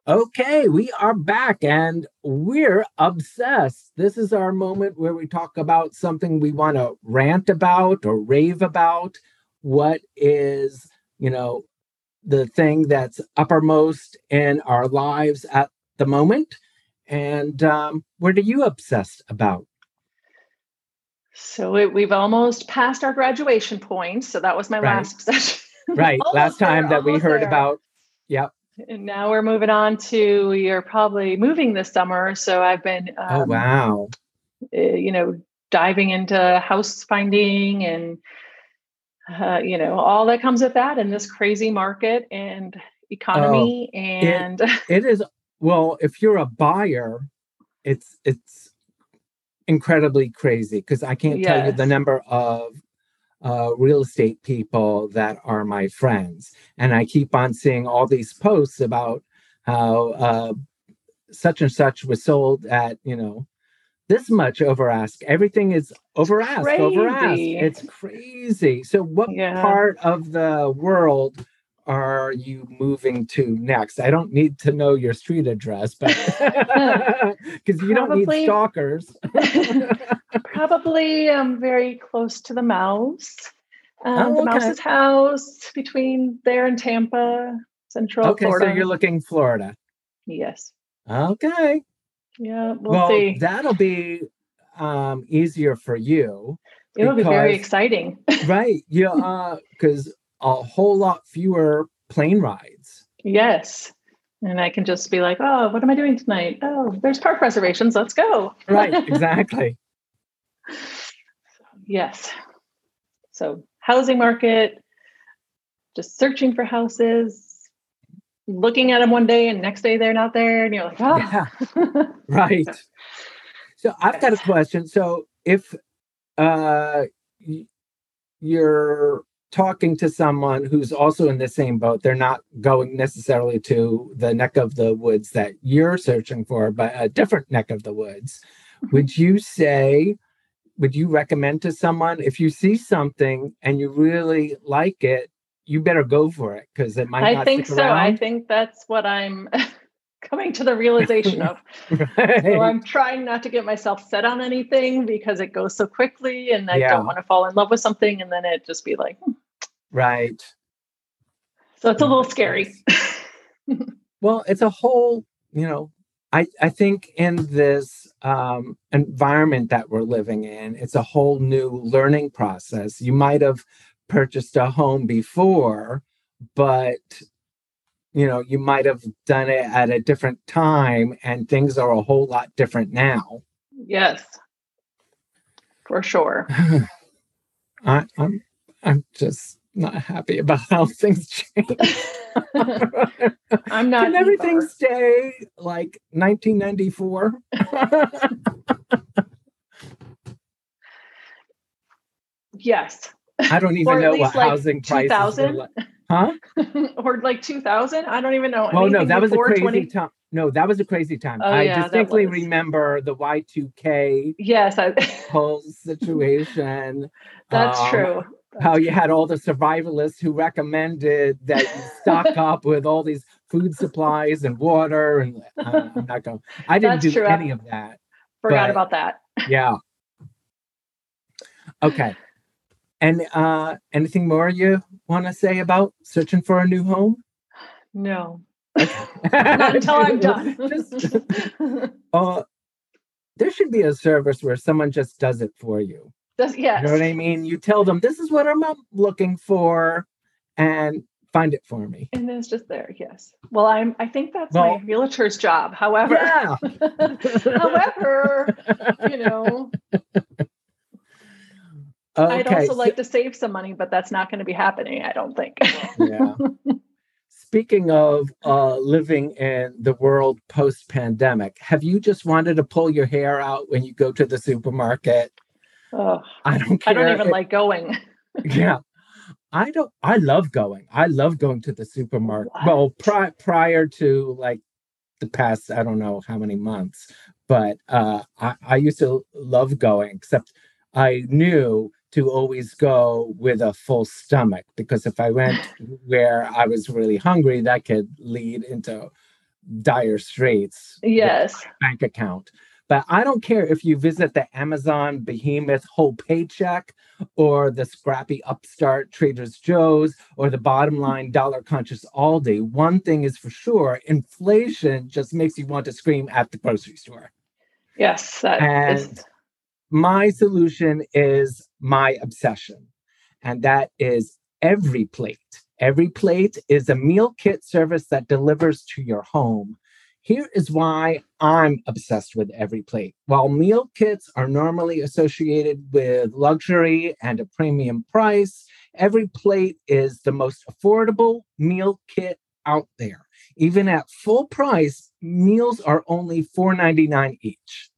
Okay, we are back and we're obsessed. This is our moment where we talk about something we want to rant about or rave about. What is, you know, the thing that's uppermost in our lives at the moment? And um, what are you obsessed about? So it, we've almost passed our graduation point. So that was my right. last session. right. last time that we heard there. about, yep and now we're moving on to you're probably moving this summer. So I've been, oh, um, oh, wow. Uh, you know, diving into house finding and, uh, you know, all that comes with that in this crazy market and economy. Oh, and it, it is, well, if you're a buyer, it's, it's incredibly crazy because I can't yes. tell you the number of uh, real estate people that are my friends. And I keep on seeing all these posts about how uh, such and such was sold at, you know, this much over ask. Everything is over ask, over ask. It's crazy. So, what yeah. part of the world are you moving to next? I don't need to know your street address, but because you don't need stalkers. probably um, very close to the mouse. Um, oh, the mouse's house between there and Tampa, Central Florida. okay, Florida. so you're looking Florida. Yes. Okay. Yeah, we'll, well see. That'll be um, easier for you. It'll because, be very exciting. right. Yeah. Because a whole lot fewer plane rides. Yes. And I can just be like, oh, what am I doing tonight? Oh, there's park reservations. Let's go. right. Exactly. yes. So, housing market, just searching for houses, looking at them one day and next day they're not there. And you're like, oh. Yeah. right. So, I've got a question. So, if uh, you're talking to someone who's also in the same boat. They're not going necessarily to the neck of the woods that you're searching for, but a different neck of the woods. Mm-hmm. Would you say, would you recommend to someone if you see something and you really like it, you better go for it because it might. I think so. Around? I think that's what I'm coming to the realization of. right. So I'm trying not to get myself set on anything because it goes so quickly and I yeah. don't want to fall in love with something and then it just be like hmm. Right. So it's a little scary. well, it's a whole, you know, I, I think in this um, environment that we're living in, it's a whole new learning process. You might have purchased a home before, but you know, you might have done it at a different time and things are a whole lot different now. Yes. For sure. I, I'm I'm just not happy about how things change. I'm not. Can everything either. stay like 1994? yes. I don't even know what like housing prices are like. Huh? or like 2000? I don't even know. Oh no, that was a crazy 20... time. No, that was a crazy time. Oh, I yeah, distinctly remember the Y2K yes, I... whole situation. That's um, true. That's how you had all the survivalists who recommended that you stock up with all these food supplies and water and uh, I'm not going. I didn't do true. any of that. Forgot but, about that. yeah. Okay. And uh, anything more you want to say about searching for a new home? No. Not until I'm done. just, uh, there should be a service where someone just does it for you. Does, yes. You know what I mean? You tell them this is what I'm looking for and find it for me. And then it's just there, yes. Well, I'm I think that's well, my realtor's job. However, yeah. however, you know, Okay. I'd also like to save some money, but that's not going to be happening, I don't think. yeah. Speaking of uh, living in the world post pandemic, have you just wanted to pull your hair out when you go to the supermarket? Oh, I don't care. I don't even it, like going. yeah. I don't I love going. I love going to the supermarket. What? Well, pri- prior to like the past I don't know how many months, but uh I, I used to love going except I knew to always go with a full stomach because if I went where I was really hungry, that could lead into dire straits. Yes. Bank account. But I don't care if you visit the Amazon behemoth whole paycheck or the scrappy upstart Trader's Joe's or the bottom mm-hmm. line dollar conscious Aldi. One thing is for sure inflation just makes you want to scream at the grocery store. Yes. That and is my solution is my obsession, and that is every plate. Every plate is a meal kit service that delivers to your home. Here is why I'm obsessed with every plate. While meal kits are normally associated with luxury and a premium price, every plate is the most affordable meal kit out there. Even at full price, meals are only $4.99 each.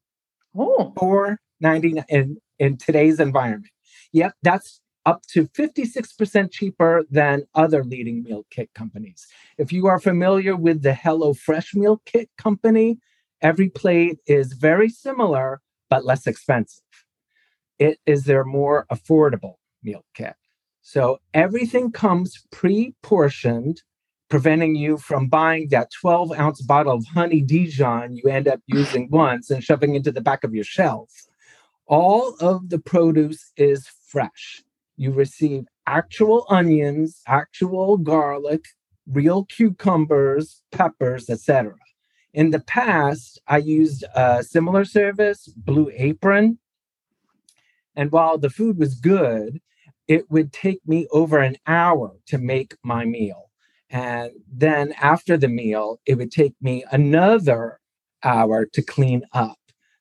Oh. 99 in, in today's environment. Yep, that's up to 56% cheaper than other leading meal kit companies. If you are familiar with the HelloFresh meal kit company, every plate is very similar but less expensive. It is their more affordable meal kit. So everything comes pre portioned, preventing you from buying that 12 ounce bottle of honey Dijon you end up using once and shoving into the back of your shelf all of the produce is fresh. You receive actual onions, actual garlic, real cucumbers, peppers, etc. In the past, I used a similar service, Blue Apron. And while the food was good, it would take me over an hour to make my meal. And then after the meal, it would take me another hour to clean up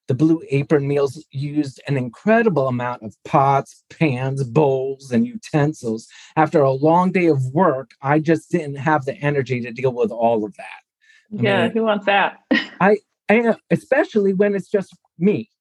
the Blue Apron meals used an incredible amount of pots, pans, bowls, and utensils. After a long day of work, I just didn't have the energy to deal with all of that. I yeah, mean, who wants that? I, I, especially when it's just me.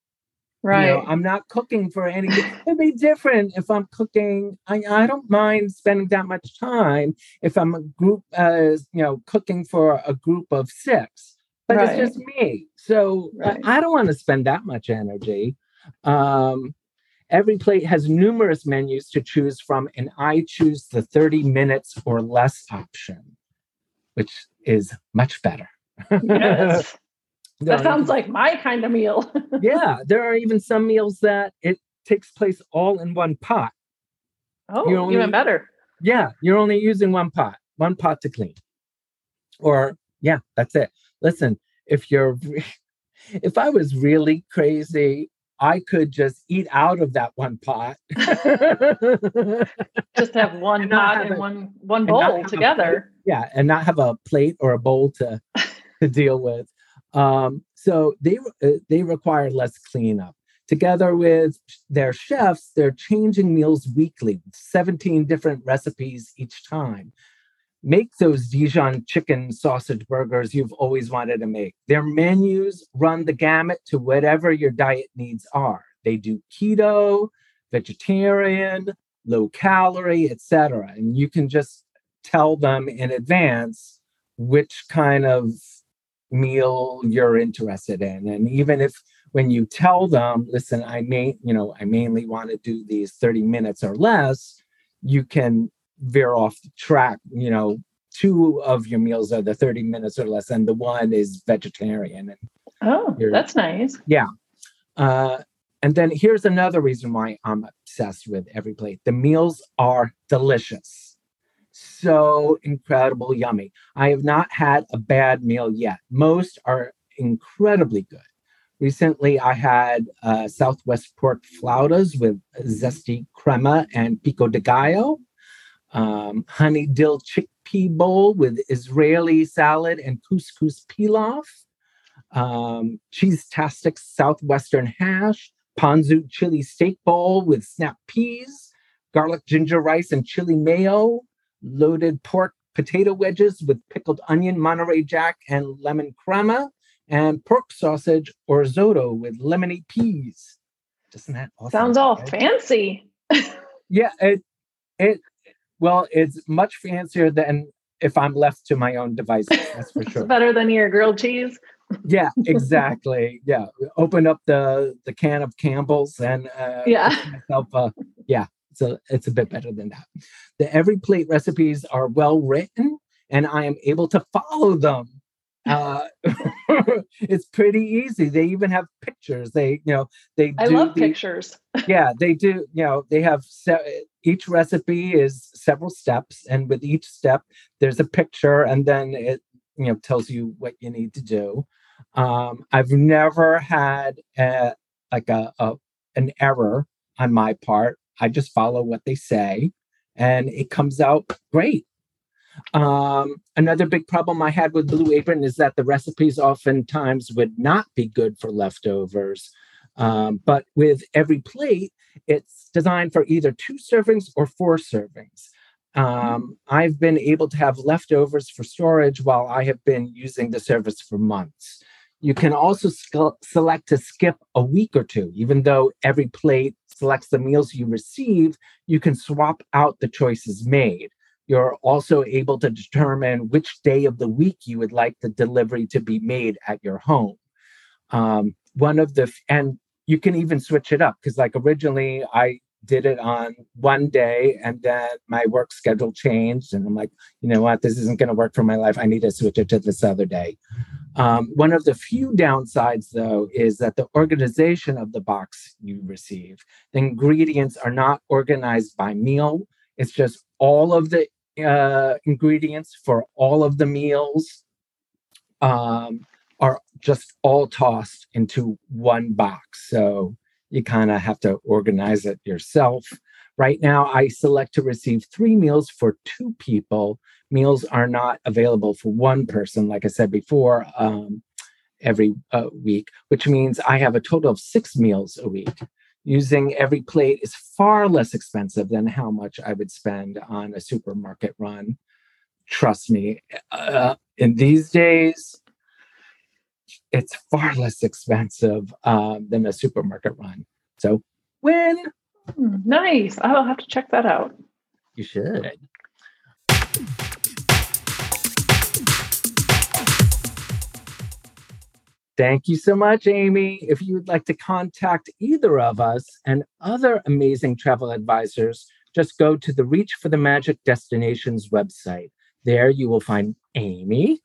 Right. You know, I'm not cooking for any. It'd be different if I'm cooking. I, I don't mind spending that much time if I'm a group, uh, you know, cooking for a group of six but right. it's just me. So right. I don't want to spend that much energy. Um, every plate has numerous menus to choose from, and I choose the 30 minutes or less option, which is much better. Yes. that sounds like my kind of meal. yeah, there are even some meals that it takes place all in one pot. Oh, only, even better. Yeah, you're only using one pot, one pot to clean. Or yeah, that's it listen, if you're if I was really crazy, I could just eat out of that one pot. just have one pot and, one one bowl together. yeah, and not have a plate or a bowl to to deal with. Um, so they uh, they require less cleanup. Together with their chefs, they're changing meals weekly, 17 different recipes each time make those Dijon chicken sausage burgers you've always wanted to make. Their menus run the gamut to whatever your diet needs are. They do keto, vegetarian, low calorie, etc. And you can just tell them in advance which kind of meal you're interested in. And even if when you tell them, listen, I may, you know, I mainly want to do these 30 minutes or less, you can veer off the track. You know, two of your meals are the 30 minutes or less, and the one is vegetarian. And oh, that's nice. Yeah. Uh, and then here's another reason why I'm obsessed with every plate. The meals are delicious. So incredible yummy. I have not had a bad meal yet. Most are incredibly good. Recently, I had uh, Southwest pork flautas with zesty crema and pico de gallo um, honey dill chickpea bowl with Israeli salad and couscous pilaf, um, cheese-tastic southwestern hash, ponzu chili steak bowl with snap peas, garlic ginger rice and chili mayo, loaded pork potato wedges with pickled onion, Monterey Jack, and lemon crema, and pork sausage or risotto with lemony peas. Doesn't that awesome, sounds all right? fancy? yeah, it it well, it's much fancier than if I'm left to my own devices. That's for sure. better than your grilled cheese. yeah, exactly. Yeah, open up the the can of Campbell's and uh, yeah, myself. Uh, yeah, a it's a bit better than that. The every plate recipes are well written, and I am able to follow them. Uh, it's pretty easy. They even have pictures. They, you know, they. I love the, pictures. yeah, they do. You know, they have se- each recipe is several steps, and with each step, there's a picture, and then it, you know, tells you what you need to do. Um, I've never had a, like a, a an error on my part. I just follow what they say, and it comes out great. Um, another big problem I had with Blue Apron is that the recipes oftentimes would not be good for leftovers. Um, but with every plate, it's designed for either two servings or four servings. Um, I've been able to have leftovers for storage while I have been using the service for months. You can also sc- select to skip a week or two, even though every plate selects the meals you receive, you can swap out the choices made. You're also able to determine which day of the week you would like the delivery to be made at your home. Um, one of the, and you can even switch it up because, like, originally I did it on one day and then my work schedule changed and i'm like you know what? This isn't going to work for my life. I need to switch it to this other day. Um, one of the few downsides though is that the organization of the box you receive the ingredients are not organized by meal. It's just all of the uh, ingredients for all of the meals um, are just all tossed into one box. So you kind of have to organize it yourself. Right now, I select to receive three meals for two people. Meals are not available for one person, like I said before, um, every uh, week, which means I have a total of six meals a week using every plate is far less expensive than how much I would spend on a supermarket run. Trust me, uh, in these days, it's far less expensive um, than a supermarket run. So, win. Hmm, nice. I'll have to check that out. You should. Thank you so much, Amy. If you would like to contact either of us and other amazing travel advisors, just go to the Reach for the Magic Destinations website. There you will find Amy,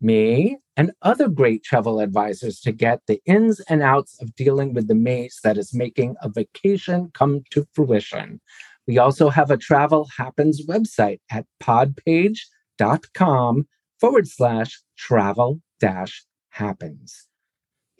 me, and other great travel advisors to get the ins and outs of dealing with the maze that is making a vacation come to fruition. We also have a Travel Happens website at podpage.com forward slash travel dash happens.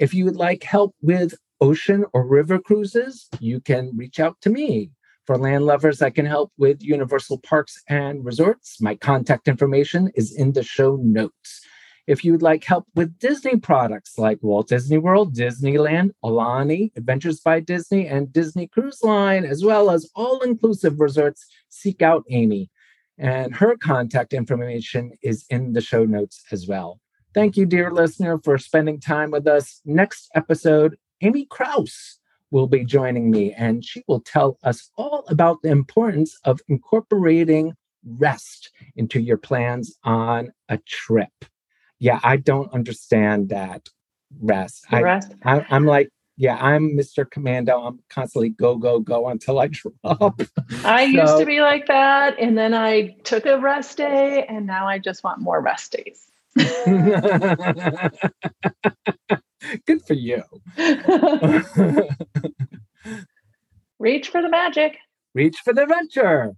If you would like help with ocean or river cruises, you can reach out to me. For land lovers, I can help with Universal Parks and Resorts. My contact information is in the show notes. If you would like help with Disney products like Walt Disney World, Disneyland, Aulani, Adventures by Disney, and Disney Cruise Line, as well as all inclusive resorts, seek out Amy. And her contact information is in the show notes as well. Thank you, dear listener, for spending time with us. Next episode, Amy Kraus will be joining me, and she will tell us all about the importance of incorporating rest into your plans on a trip. Yeah, I don't understand that rest. The rest. I, I, am like, yeah, I'm Mr. Commando. I'm constantly go, go, go until I drop. I so, used to be like that. And then I took a rest day, and now I just want more rest days. Good for you. Reach for the magic. Reach for the adventure.